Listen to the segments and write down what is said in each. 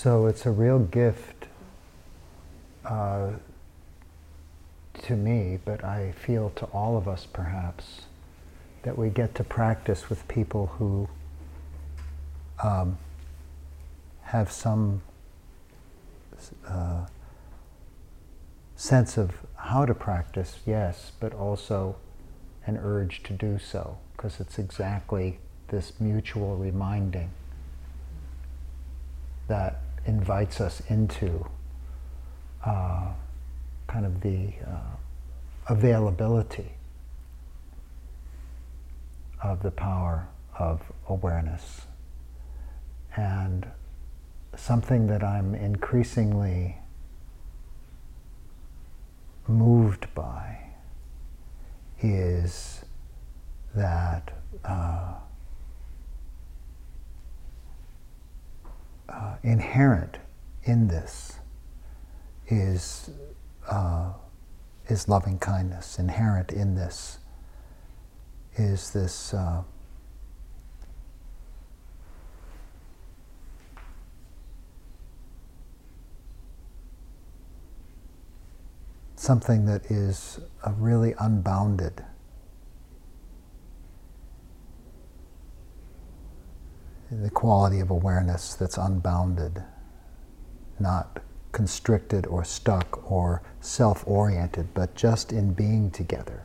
So it's a real gift uh, to me, but I feel to all of us perhaps, that we get to practice with people who um, have some uh, sense of how to practice, yes, but also an urge to do so, because it's exactly this mutual reminding that invites us into uh, kind of the uh, availability of the power of awareness. And something that I'm increasingly moved by is that uh, uh, inherent in this is uh, is loving kindness. Inherent in this is this. Uh, something that is really unbounded. The quality of awareness that's unbounded, not constricted or stuck or self oriented, but just in being together,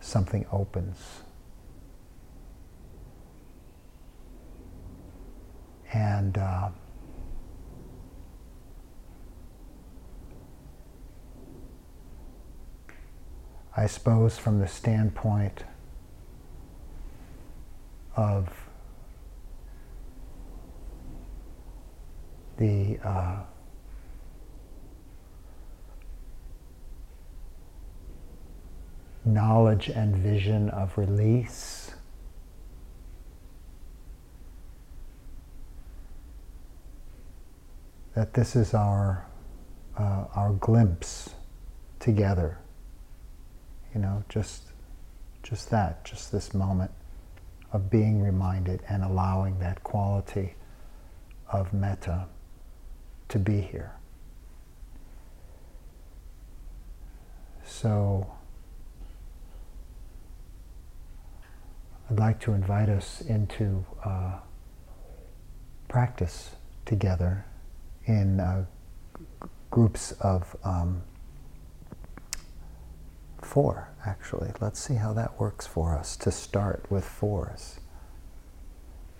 something opens. And uh, I suppose, from the standpoint of the uh, knowledge and vision of release. That this is our, uh, our glimpse together you know, just, just that, just this moment of being reminded and allowing that quality of metta to be here. So, I'd like to invite us into uh, practice together in uh, groups of um, four, actually. Let's see how that works for us to start with fours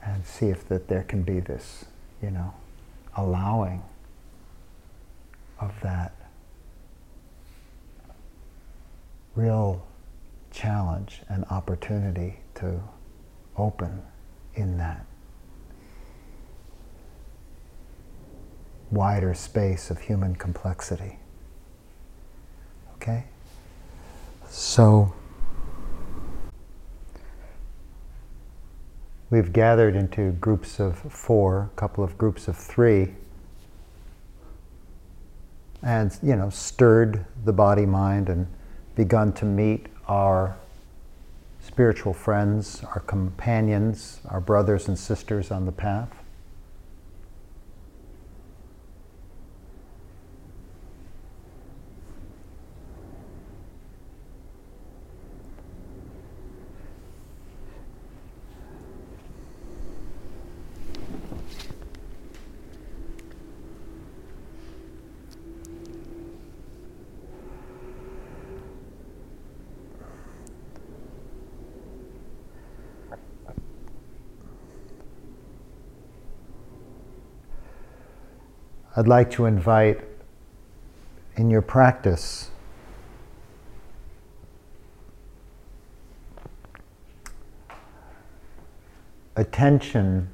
and see if that there can be this, you know, allowing of that real challenge and opportunity to open in that wider space of human complexity. Okay? So, we've gathered into groups of four, a couple of groups of three, and, you know, stirred the body mind and begun to meet our spiritual friends, our companions, our brothers and sisters on the path. I'd like to invite in your practice attention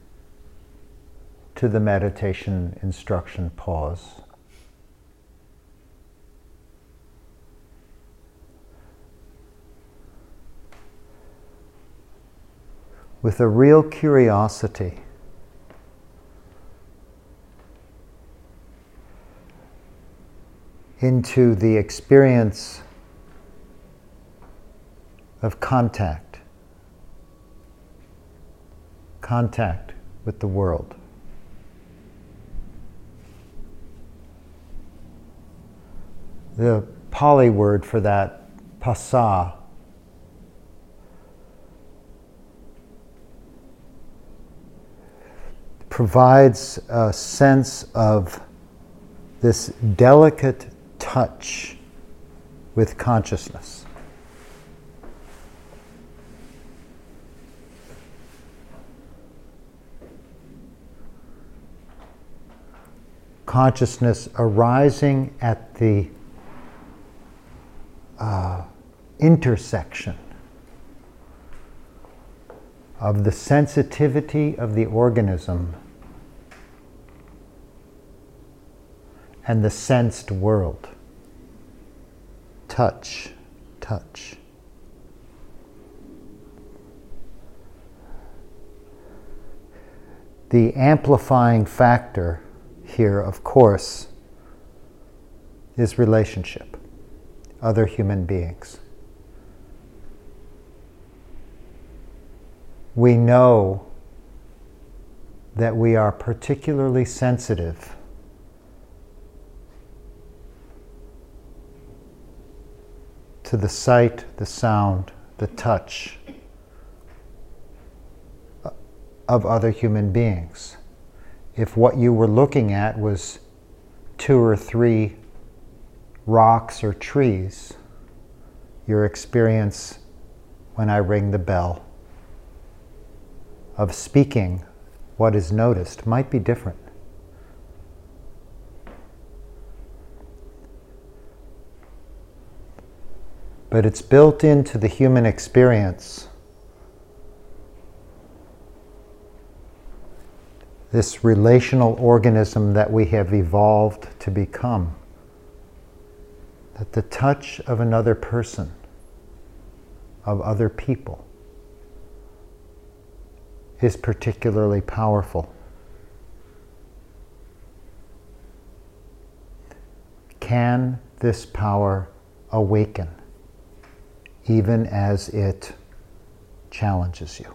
to the meditation instruction pause. With a real curiosity. into the experience of contact, contact with the world. The Pali word for that, phassa, provides a sense of this delicate touch with consciousness. Consciousness arising at the uh, intersection of the sensitivity of the organism and the sensed world. Touch, touch. The amplifying factor here, of course, is relationship, other human beings. We know that we are particularly sensitive to the sight, the sound, the touch of other human beings. If what you were looking at was two or three rocks or trees, your experience when I ring the bell of speaking what is noticed might be different. But it's built into the human experience. This relational organism that we have evolved to become. That the touch of another person, of other people, is particularly powerful. Can this power awaken? Even as it challenges you.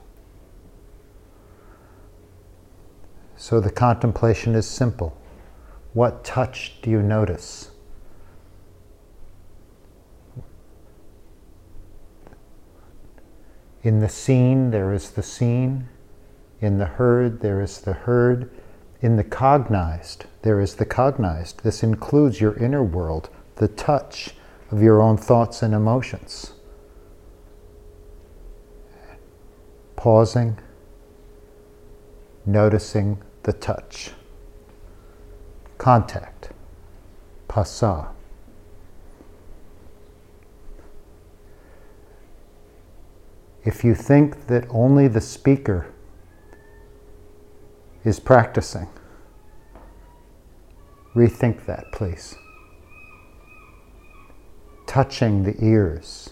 So the contemplation is simple. What touch do you notice? In the seen, there is the seen. In the heard, there is the heard. In the cognized, there is the cognized. This includes your inner world, the touch of your own thoughts and emotions. Pausing, noticing the touch. Contact, phassa. If you think that only the speaker is practicing, rethink that, please. Touching the ears,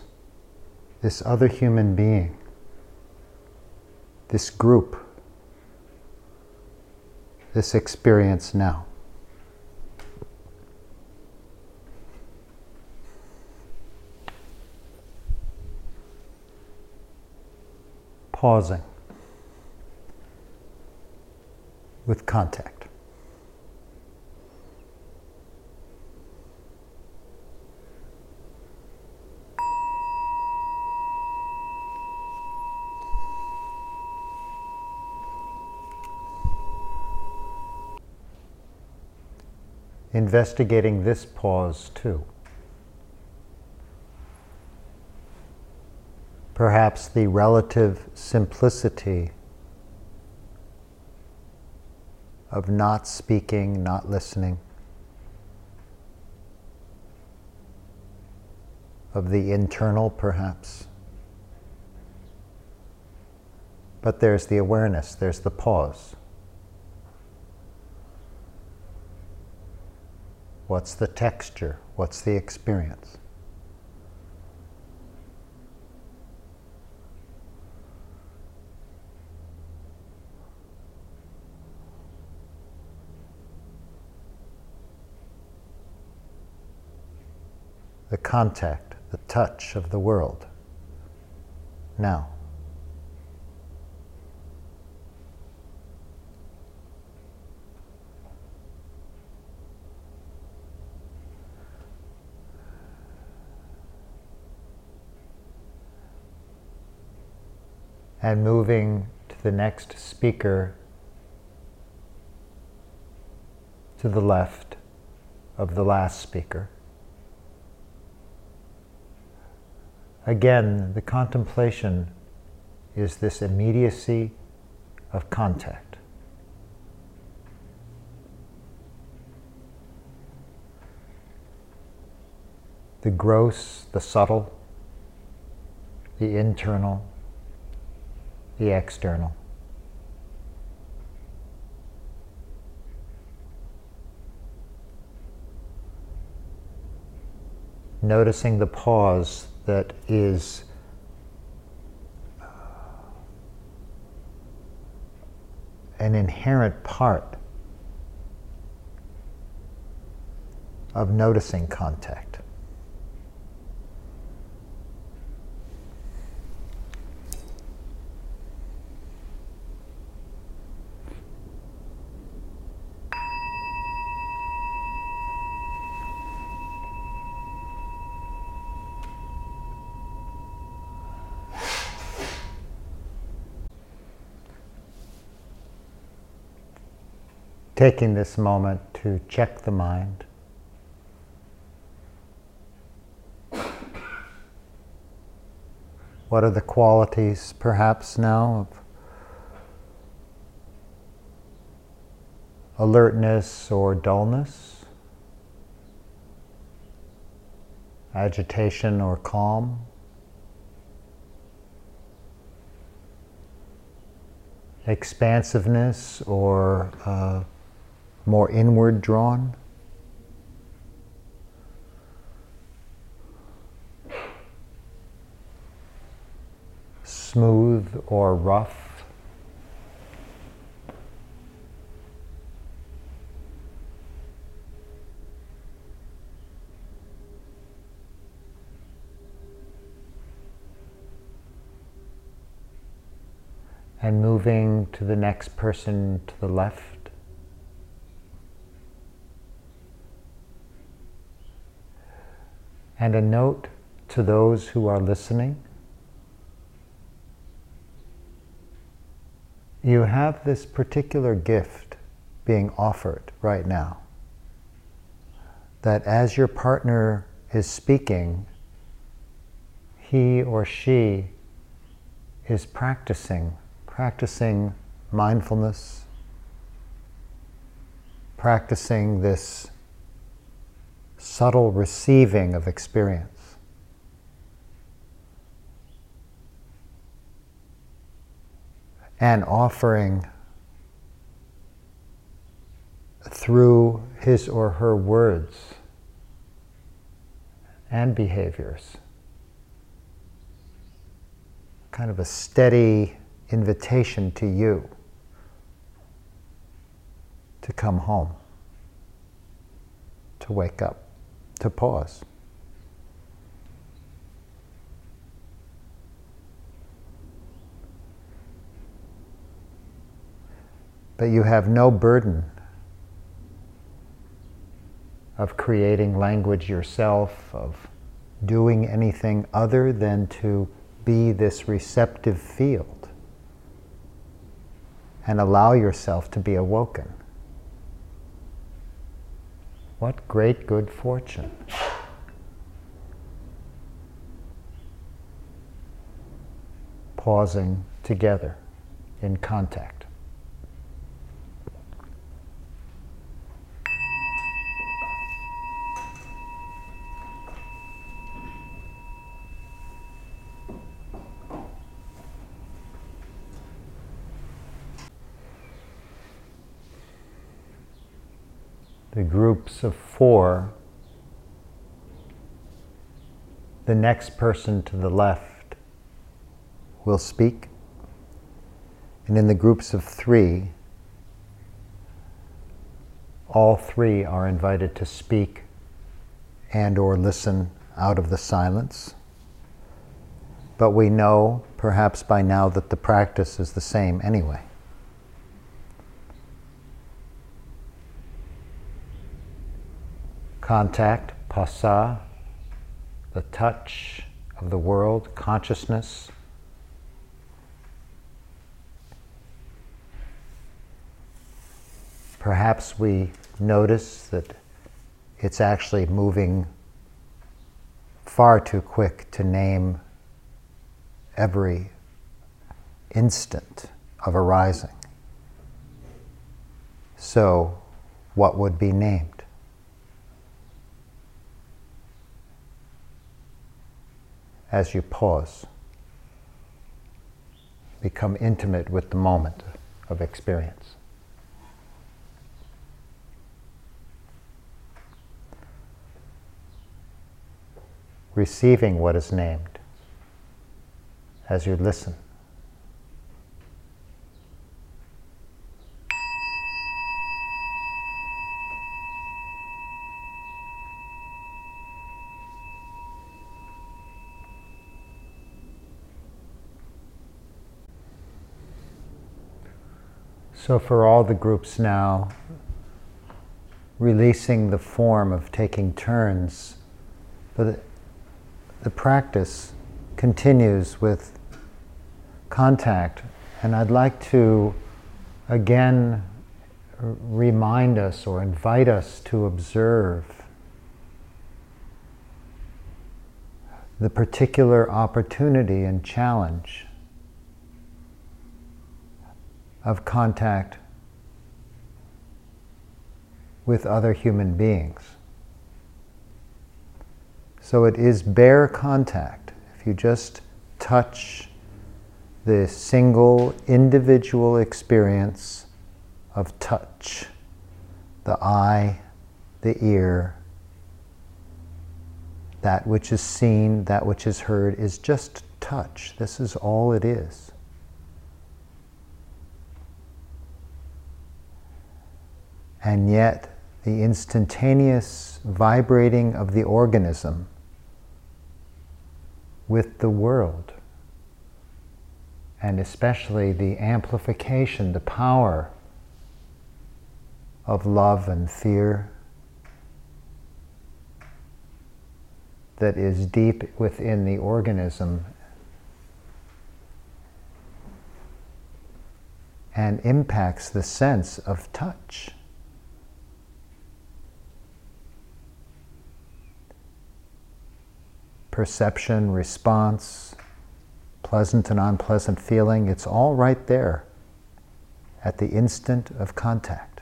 this other human being this group, this experience now. Pausing with contact. Investigating this pause too. Perhaps the relative simplicity of not speaking, not listening, of the internal perhaps. But there's the awareness, there's the pause. What's the texture? What's the experience? The contact, the touch of the world. Now. And moving to the next speaker to the left of the last speaker. Again, the contemplation is this immediacy of contact. The gross, the subtle, the internal, the external. Noticing the pause that is uh, an inherent part of noticing contact. Taking this moment to check the mind. What are the qualities, perhaps, now of alertness or dullness, agitation or calm? Expansiveness or uh, more inward drawn. Smooth or rough. and moving to the next person to the left. And a note to those who are listening. You have this particular gift being offered right now. That as your partner is speaking, he or she is practicing, practicing mindfulness, practicing this subtle receiving of experience. And offering through his or her words and behaviors. Kind of a steady invitation to you to come home, to wake up to pause. But you have no burden of creating language yourself, of doing anything other than to be this receptive field and allow yourself to be awoken. What great good fortune. Pausing together in contact. The groups of four, the next person to the left will speak. And in the groups of three, all three are invited to speak and or listen out of the silence. But we know, perhaps by now, that the practice is the same anyway. contact, phassa, the touch of the world, consciousness. Perhaps we notice that it's actually moving far too quick to name every instant of arising. So, what would be named? As you pause, become intimate with the moment of experience. Receiving what is named as you listen. So, for all the groups now, releasing the form of taking turns, but the, the practice continues with contact. And I'd like to again remind us or invite us to observe the particular opportunity and challenge of contact with other human beings. So it is bare contact. If you just touch the single individual experience of touch, the eye, the ear, that which is seen, that which is heard, is just touch. This is all it is. And yet the instantaneous vibrating of the organism with the world, and especially the amplification, the power of love and fear that is deep within the organism and impacts the sense of touch. Perception, response, pleasant and unpleasant feeling, it's all right there at the instant of contact.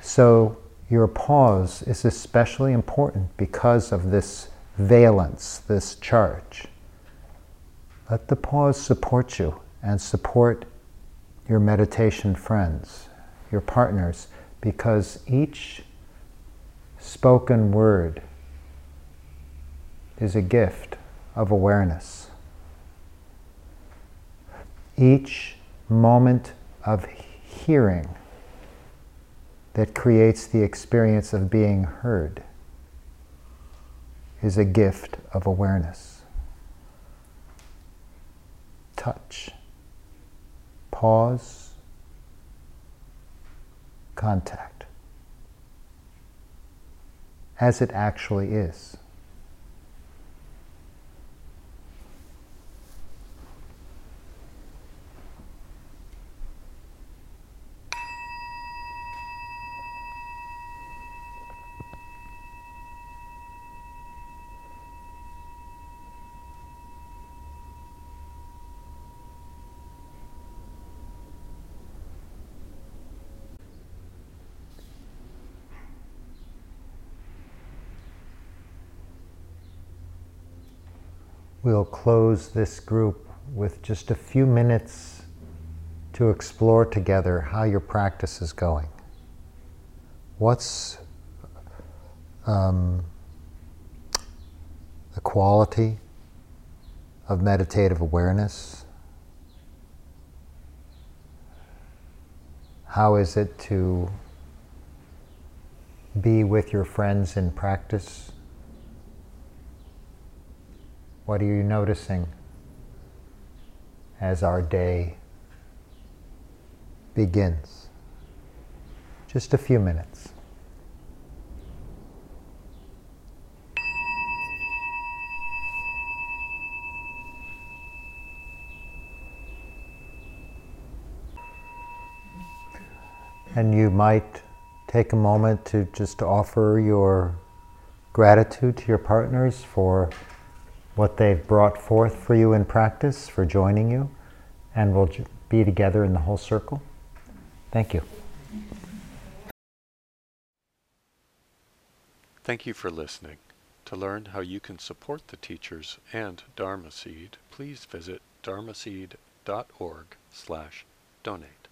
So, your pause is especially important because of this valence, this charge. Let the pause support you and support your meditation friends, your partners, because each spoken word is a gift of awareness. Each moment of hearing that creates the experience of being heard is a gift of awareness. Touch, pause, contact as it actually is. We'll close this group with just a few minutes to explore together how your practice is going. What's um, the quality of meditative awareness? How is it to be with your friends in practice? What are you noticing as our day begins? Just a few minutes. And you might take a moment to just offer your gratitude to your partners for what they've brought forth for you in practice, for joining you, and we'll be together in the whole circle. Thank you. Thank you for listening. To learn how you can support the teachers and Dharma Seed, please visit dharmaseed.org slash donate.